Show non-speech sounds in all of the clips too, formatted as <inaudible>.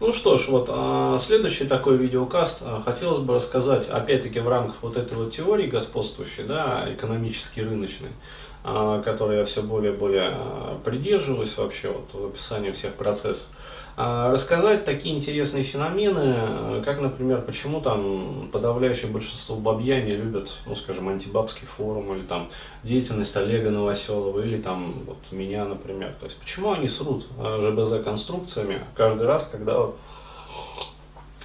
Ну что ж, вот а, следующий такой видеокаст а, хотелось бы рассказать, опять-таки в рамках вот этой вот теории господствующей, да, экономически рыночной, а, которой я все более и более придерживаюсь вообще вот в описании всех процессов. А, рассказать такие интересные феномены, как, например, почему там подавляющее большинство бабья не любят, ну, скажем, антибабский форум, или там деятельность Олега Новоселова, или там вот меня, например. То есть, почему они срут а, ЖБЗ конструкциями каждый раз, когда вот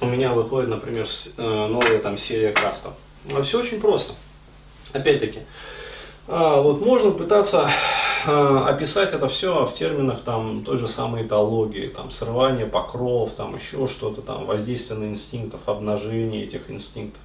у меня выходит, например, э, новая там серия кастов. А все очень просто. Опять-таки, вот можно пытаться Э, описать это все в терминах там, той же самой этологии, там, срывание покров, там, еще что-то, там, воздействие на инстинктов, обнажение этих инстинктов.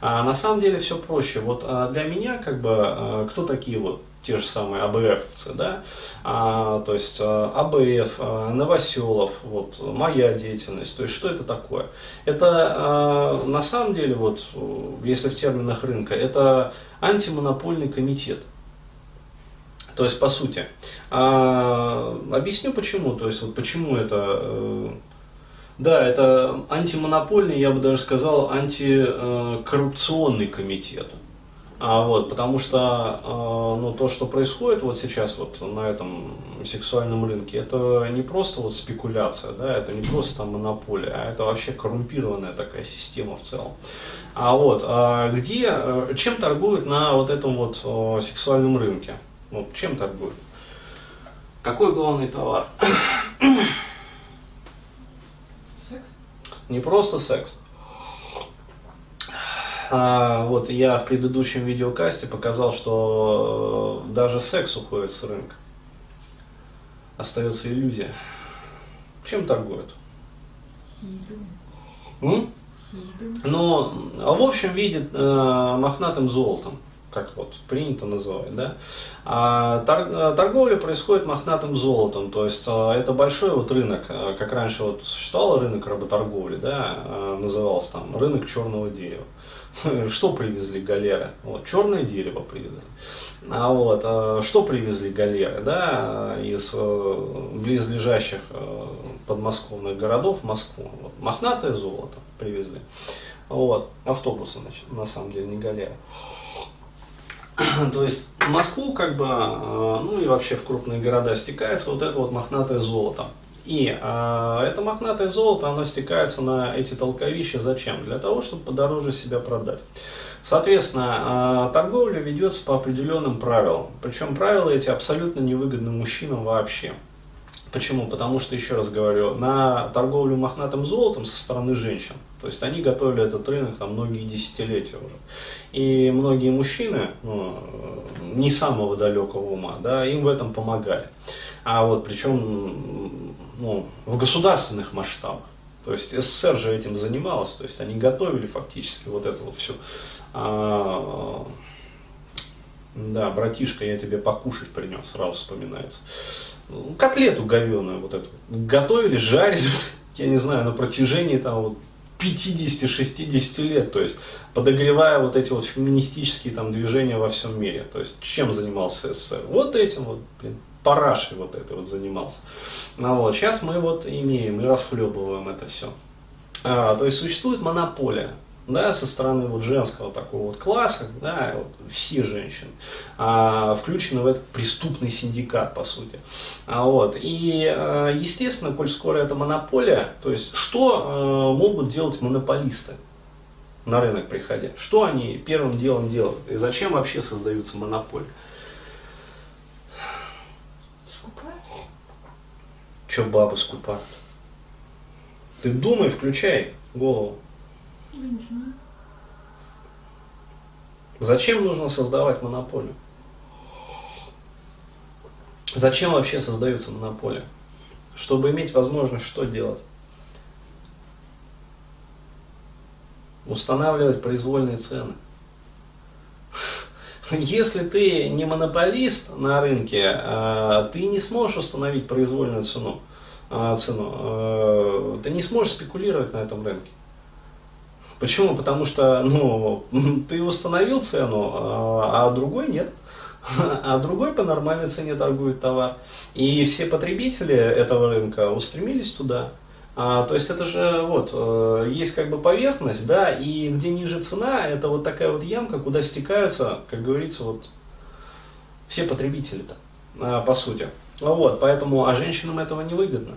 А на самом деле все проще. Вот а для меня, как бы, э, кто такие вот те же самые АБФовцы, да, а, то есть а, АБФ, Новоселов, вот, моя деятельность, то есть что это такое? Это на самом деле, вот, если в терминах рынка, это антимонопольный комитет, то есть, по сути, а, объясню почему. То есть, вот почему это... Э, да, это антимонопольный, я бы даже сказал, антикоррупционный комитет. А вот, потому что э, ну, то, что происходит вот сейчас вот на этом сексуальном рынке, это не просто вот спекуляция, да, это не просто там монополия, а это вообще коррумпированная такая система в целом. А вот, а где, э, чем торгуют на вот этом вот сексуальном рынке? Ну, чем торгуют? Какой главный товар? Секс? Не просто секс. А, вот я в предыдущем видеокасте показал, что э, даже секс уходит с рынка. Остается иллюзия. Чем торгуют? Хилю. Ну, а в общем виде э, мохнатым золотом как вот принято называть, да. А торговля происходит мохнатым золотом, то есть а, это большой вот рынок, а, как раньше вот существовал рынок работорговли, да, а, назывался там рынок черного дерева. <laughs> Что привезли галеры? Вот, черное дерево привезли. А вот, что привезли галеры, да, из близлежащих подмосковных городов в Москву? Вот, мохнатое золото привезли. Вот, автобусы, значит, на самом деле не галеры. <clears throat> То есть в Москву, как бы, э, ну и вообще в крупные города стекается вот это вот мохнатое золото. И э, это мохнатое золото, оно стекается на эти толковища зачем? Для того, чтобы подороже себя продать. Соответственно, э, торговля ведется по определенным правилам. Причем правила эти абсолютно невыгодны мужчинам вообще. Почему? Потому что, еще раз говорю, на торговлю мохнатым золотом со стороны женщин, то есть они готовили этот рынок там многие десятилетия уже. И многие мужчины, ну, не самого далекого ума, да, им в этом помогали. А вот причем ну, в государственных масштабах. То есть СССР же этим занималась, то есть они готовили фактически вот это вот все. А, да, братишка, я тебе покушать принес, сразу вспоминается. Котлету говеную вот эту готовили, жарили, <laughs> я не знаю, на протяжении там вот 50-60 лет, то есть подогревая вот эти вот феминистические там движения во всем мире. То есть чем занимался СССР? Вот этим вот, блин, парашей вот это вот занимался. Ну вот, сейчас мы вот имеем и расхлебываем это все. А, то есть существует монополия да, со стороны вот женского такого вот класса, да, вот все женщины, а, включены в этот преступный синдикат, по сути. А, вот, и, а, естественно, коль скоро это монополия, то есть, что а, могут делать монополисты? на рынок приходя. Что они первым делом делают? И зачем вообще создаются монополии? Скупают? Че бабы скупают? Ты думай, включай голову. Зачем нужно создавать монополию? Зачем вообще создаются монополии? Чтобы иметь возможность что делать? Устанавливать произвольные цены. <laughs> Если ты не монополист на рынке, а, ты не сможешь установить произвольную цену. А, цену. А, ты не сможешь спекулировать на этом рынке. Почему? Потому что ну, <laughs> ты установил цену, а, а другой нет. <laughs> А другой по нормальной цене торгует товар. И все потребители этого рынка устремились туда. А, то есть это же вот э, есть как бы поверхность, да, и где ниже цена, это вот такая вот ямка, куда стекаются, как говорится, вот все потребители-то, а, по сути. Вот, поэтому, а женщинам этого не выгодно.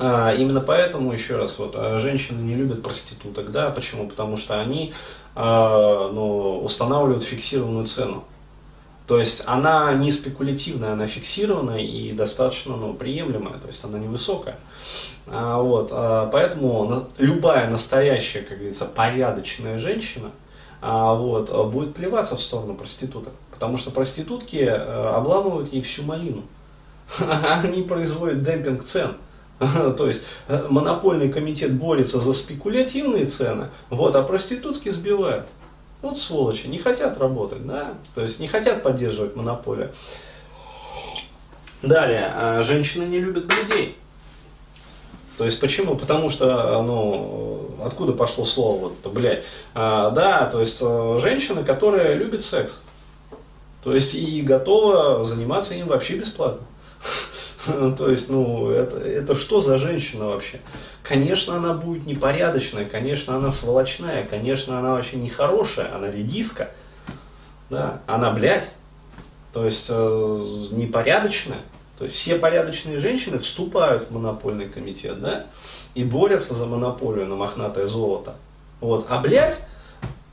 А, именно поэтому, еще раз, вот, а, женщины не любят проституток, да, почему? Потому что они а, ну, устанавливают фиксированную цену. То есть она не спекулятивная, она фиксированная и достаточно ну, приемлемая, то есть она невысокая. А, вот, а, поэтому любая настоящая, как говорится, порядочная женщина а, вот, будет плеваться в сторону проституток. Потому что проститутки а, обламывают ей всю малину. <laughs> Они производят демпинг цен. То есть э, монопольный комитет борется за спекулятивные цены, вот, а проститутки сбивают. Вот сволочи, не хотят работать, да, то есть не хотят поддерживать монополию. Далее, а, женщины не любят бледей. То есть почему? Потому что, ну, откуда пошло слово, вот, блядь, а, да, то есть э, женщина, которая любит секс. То есть и готова заниматься им вообще бесплатно. То есть, ну, это, это что за женщина вообще? Конечно, она будет непорядочная, конечно, она сволочная, конечно, она вообще нехорошая, она редиска, да, она, блядь, то есть э, непорядочная. То есть все порядочные женщины вступают в монопольный комитет, да, и борются за монополию на мохнатое золото. Вот. А блядь,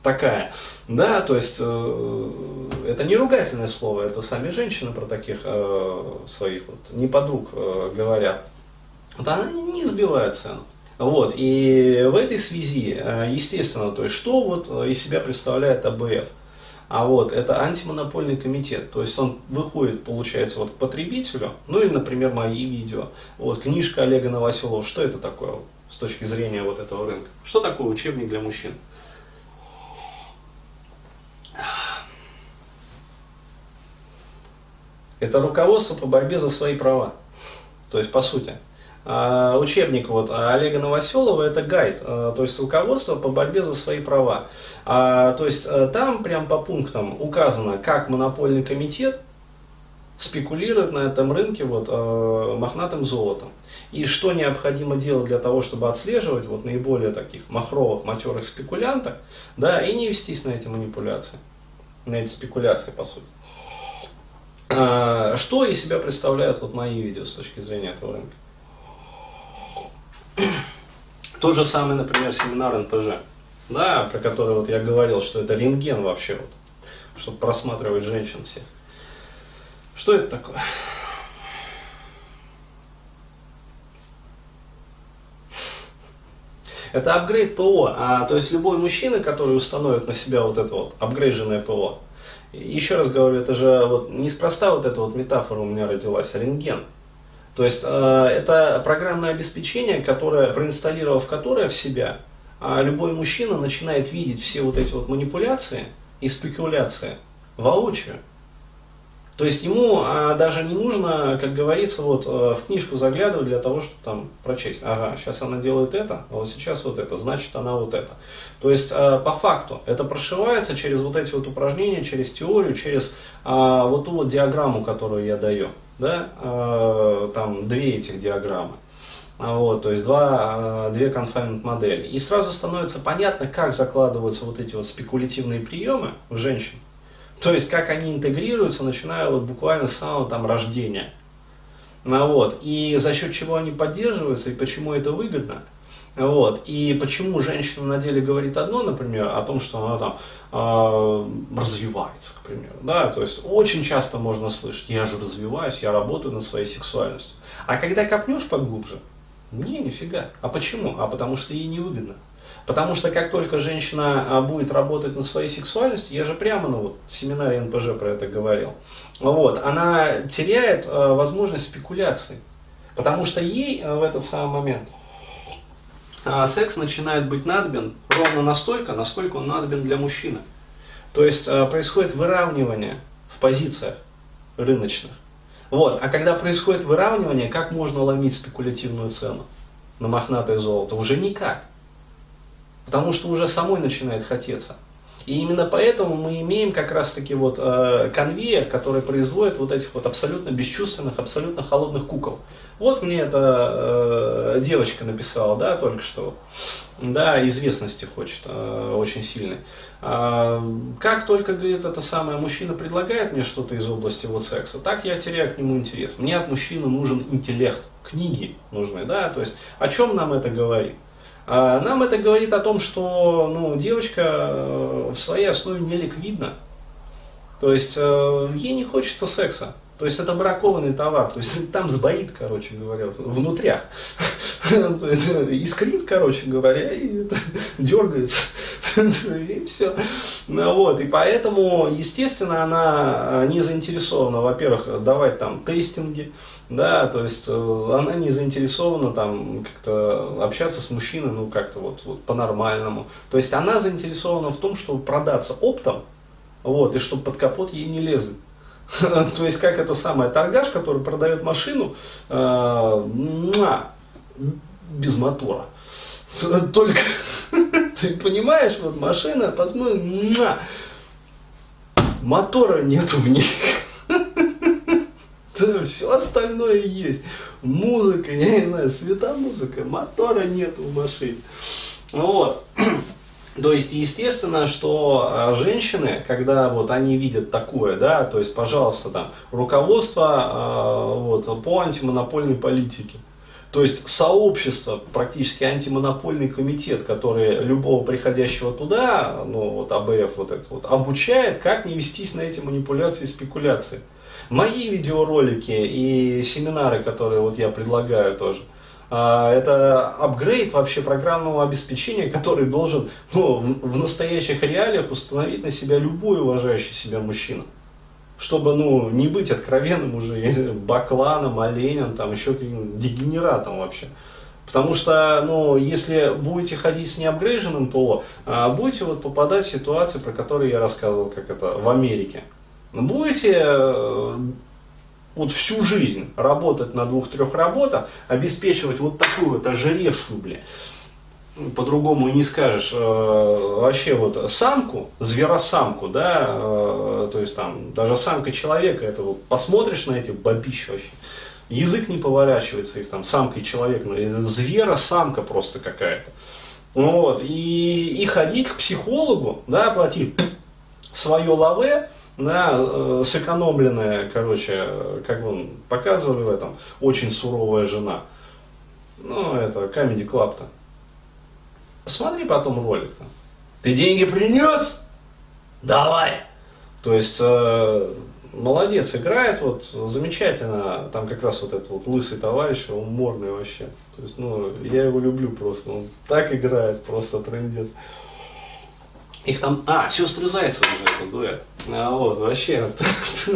такая. Да, то есть э, это не ругательное слово, это сами женщины про таких э, своих вот не подруг э, говорят. Вот она не сбивает цену. Вот, и в этой связи, э, естественно, то есть что вот из себя представляет АБФ? А вот это антимонопольный комитет, то есть он выходит, получается, вот к потребителю, ну или, например, мои видео, вот книжка Олега Новоселова, что это такое с точки зрения вот этого рынка? Что такое учебник для мужчин? Это руководство по борьбе за свои права. То есть, по сути. А, учебник вот Олега Новоселова это гайд, а, то есть руководство по борьбе за свои права. А, то есть э, там прям по пунктам указано, как монопольный комитет спекулирует на этом рынке вот, э, мохнатым золотом. И что необходимо делать для того, чтобы отслеживать вот наиболее таких махровых, матерых спекулянтов, да, и не вестись на эти манипуляции, на эти спекуляции, по сути. А, что из себя представляют вот мои видео с точки зрения этого рынка? Тот же самый, например, семинар НПЖ, да, про который вот я говорил, что это рентген вообще, вот, чтобы просматривать женщин всех. Что это такое? Это апгрейд ПО, а, то есть любой мужчина, который установит на себя вот это вот апгрейженное ПО, еще раз говорю, это же вот неспроста вот эта вот метафора у меня родилась, рентген. То есть э, это программное обеспечение, которое, проинсталлировав которое в себя, э, любой мужчина начинает видеть все вот эти вот манипуляции и спекуляции воочию. То есть ему а, даже не нужно, как говорится, вот а, в книжку заглядывать для того, чтобы там прочесть. Ага, сейчас она делает это, а вот сейчас вот это, значит она вот это. То есть а, по факту это прошивается через вот эти вот упражнения, через теорию, через а, вот ту вот диаграмму, которую я даю. Да? А, там две этих диаграммы. А, вот, то есть два, а, две confinement модели. И сразу становится понятно, как закладываются вот эти вот спекулятивные приемы в женщин. То есть, как они интегрируются, начиная вот буквально с самого там рождения. Ну, вот. И за счет чего они поддерживаются, и почему это выгодно. Вот. И почему женщина на деле говорит одно, например, о том, что она там э, развивается, к примеру. Да? То есть очень часто можно слышать, я же развиваюсь, я работаю над своей сексуальностью. А когда копнешь поглубже, не, нифига. А почему? А потому что ей невыгодно. Потому что как только женщина а, будет работать над своей сексуальностью, я же прямо ну, вот, семинаре НПЖ про это говорил, вот, она теряет э, возможность спекуляции. Потому что ей э, в этот самый момент секс начинает быть надобен ровно настолько, насколько он надобен для мужчины. То есть происходит выравнивание в позициях рыночных. Вот. А когда происходит выравнивание, как можно ломить спекулятивную цену на мохнатое золото? Уже никак. Потому что уже самой начинает хотеться. И именно поэтому мы имеем как раз-таки вот э, конвейер, который производит вот этих вот абсолютно бесчувственных, абсолютно холодных кукол. Вот мне эта э, девочка написала, да, только что, да, известности хочет э, очень сильной. А, как только, говорит, это самое мужчина предлагает мне что-то из области вот секса, так я теряю к нему интерес. Мне от мужчины нужен интеллект, книги нужны, да, то есть о чем нам это говорит? А нам это говорит о том, что ну, девочка э, в своей основе не ликвидна. То есть э, ей не хочется секса. То есть это бракованный товар, то есть там сбоит, короче говоря, внутрях. <laughs> Искрит, короче говоря, и <laughs> дергается. <laughs> И все. Ну, вот. И поэтому, естественно, она не заинтересована, во-первых, давать там тестинги, да, то есть э, она не заинтересована там как-то общаться с мужчиной, ну как-то вот, вот по-нормальному. То есть она заинтересована в том, чтобы продаться оптом, вот, и чтобы под капот ей не лезли. То есть как это самое торгаш, который продает машину э, без мотора. Только <laughs> ты понимаешь, вот машина, посмотри, мотора нету в ней. Все остальное есть. Музыка, я не знаю, светомузыка, мотора нету в машине. Вот. <clears throat> То есть, естественно, что а, женщины, когда вот они видят такое, да, то есть, пожалуйста, там, руководство а, вот, по антимонопольной политике, то есть сообщество, практически антимонопольный комитет, который любого приходящего туда, ну вот АБФ вот это вот, обучает, как не вестись на эти манипуляции и спекуляции. Мои видеоролики и семинары, которые вот я предлагаю тоже, а, это апгрейд вообще программного обеспечения, который должен ну, в настоящих реалиях установить на себя любой уважающий себя мужчина. Чтобы ну, не быть откровенным уже бакланом, оленем, там, еще каким-то дегенератом вообще. Потому что, ну, если будете ходить с неапгрейженным ПО, а, будете вот попадать в ситуации, про которые я рассказывал, как это в Америке. Будете э, вот всю жизнь работать на двух-трех работах, обеспечивать вот такую вот ожиревшую, бля, по-другому не скажешь, э, вообще вот самку, зверосамку, да, э, то есть там даже самка человека, это вот посмотришь на эти бабищи вообще, язык не поворачивается их там, самка и человек, ну, звера-самка просто какая-то. Вот, и, и ходить к психологу, да, платить свое лаве, да, э, сэкономленная, короче, как бы показывали в этом, очень суровая жена. Ну, это Comedy Club-то. Посмотри потом ролик. Ты деньги принес? Давай! То есть, э, молодец, играет вот замечательно. Там как раз вот этот вот лысый товарищ, он морный вообще. То есть, ну, я его люблю просто. Он так играет, просто трендец. Их там, а, сестры Зайцевы уже это дуэт. А, вот, вообще,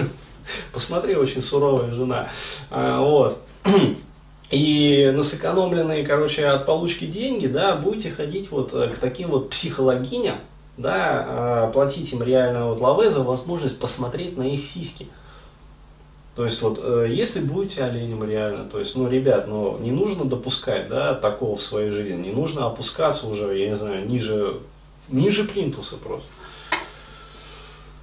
<laughs> посмотри, очень суровая жена. А, вот. <clears throat> И на сэкономленные, короче, от получки деньги, да, будете ходить вот э, к таким вот психологиням, да, а, платить им реально вот лаве за возможность посмотреть на их сиськи. То есть вот, э, если будете оленем реально, то есть, ну, ребят, ну, не нужно допускать, да, такого в своей жизни, не нужно опускаться уже, я не знаю, ниже ниже плинтуса просто.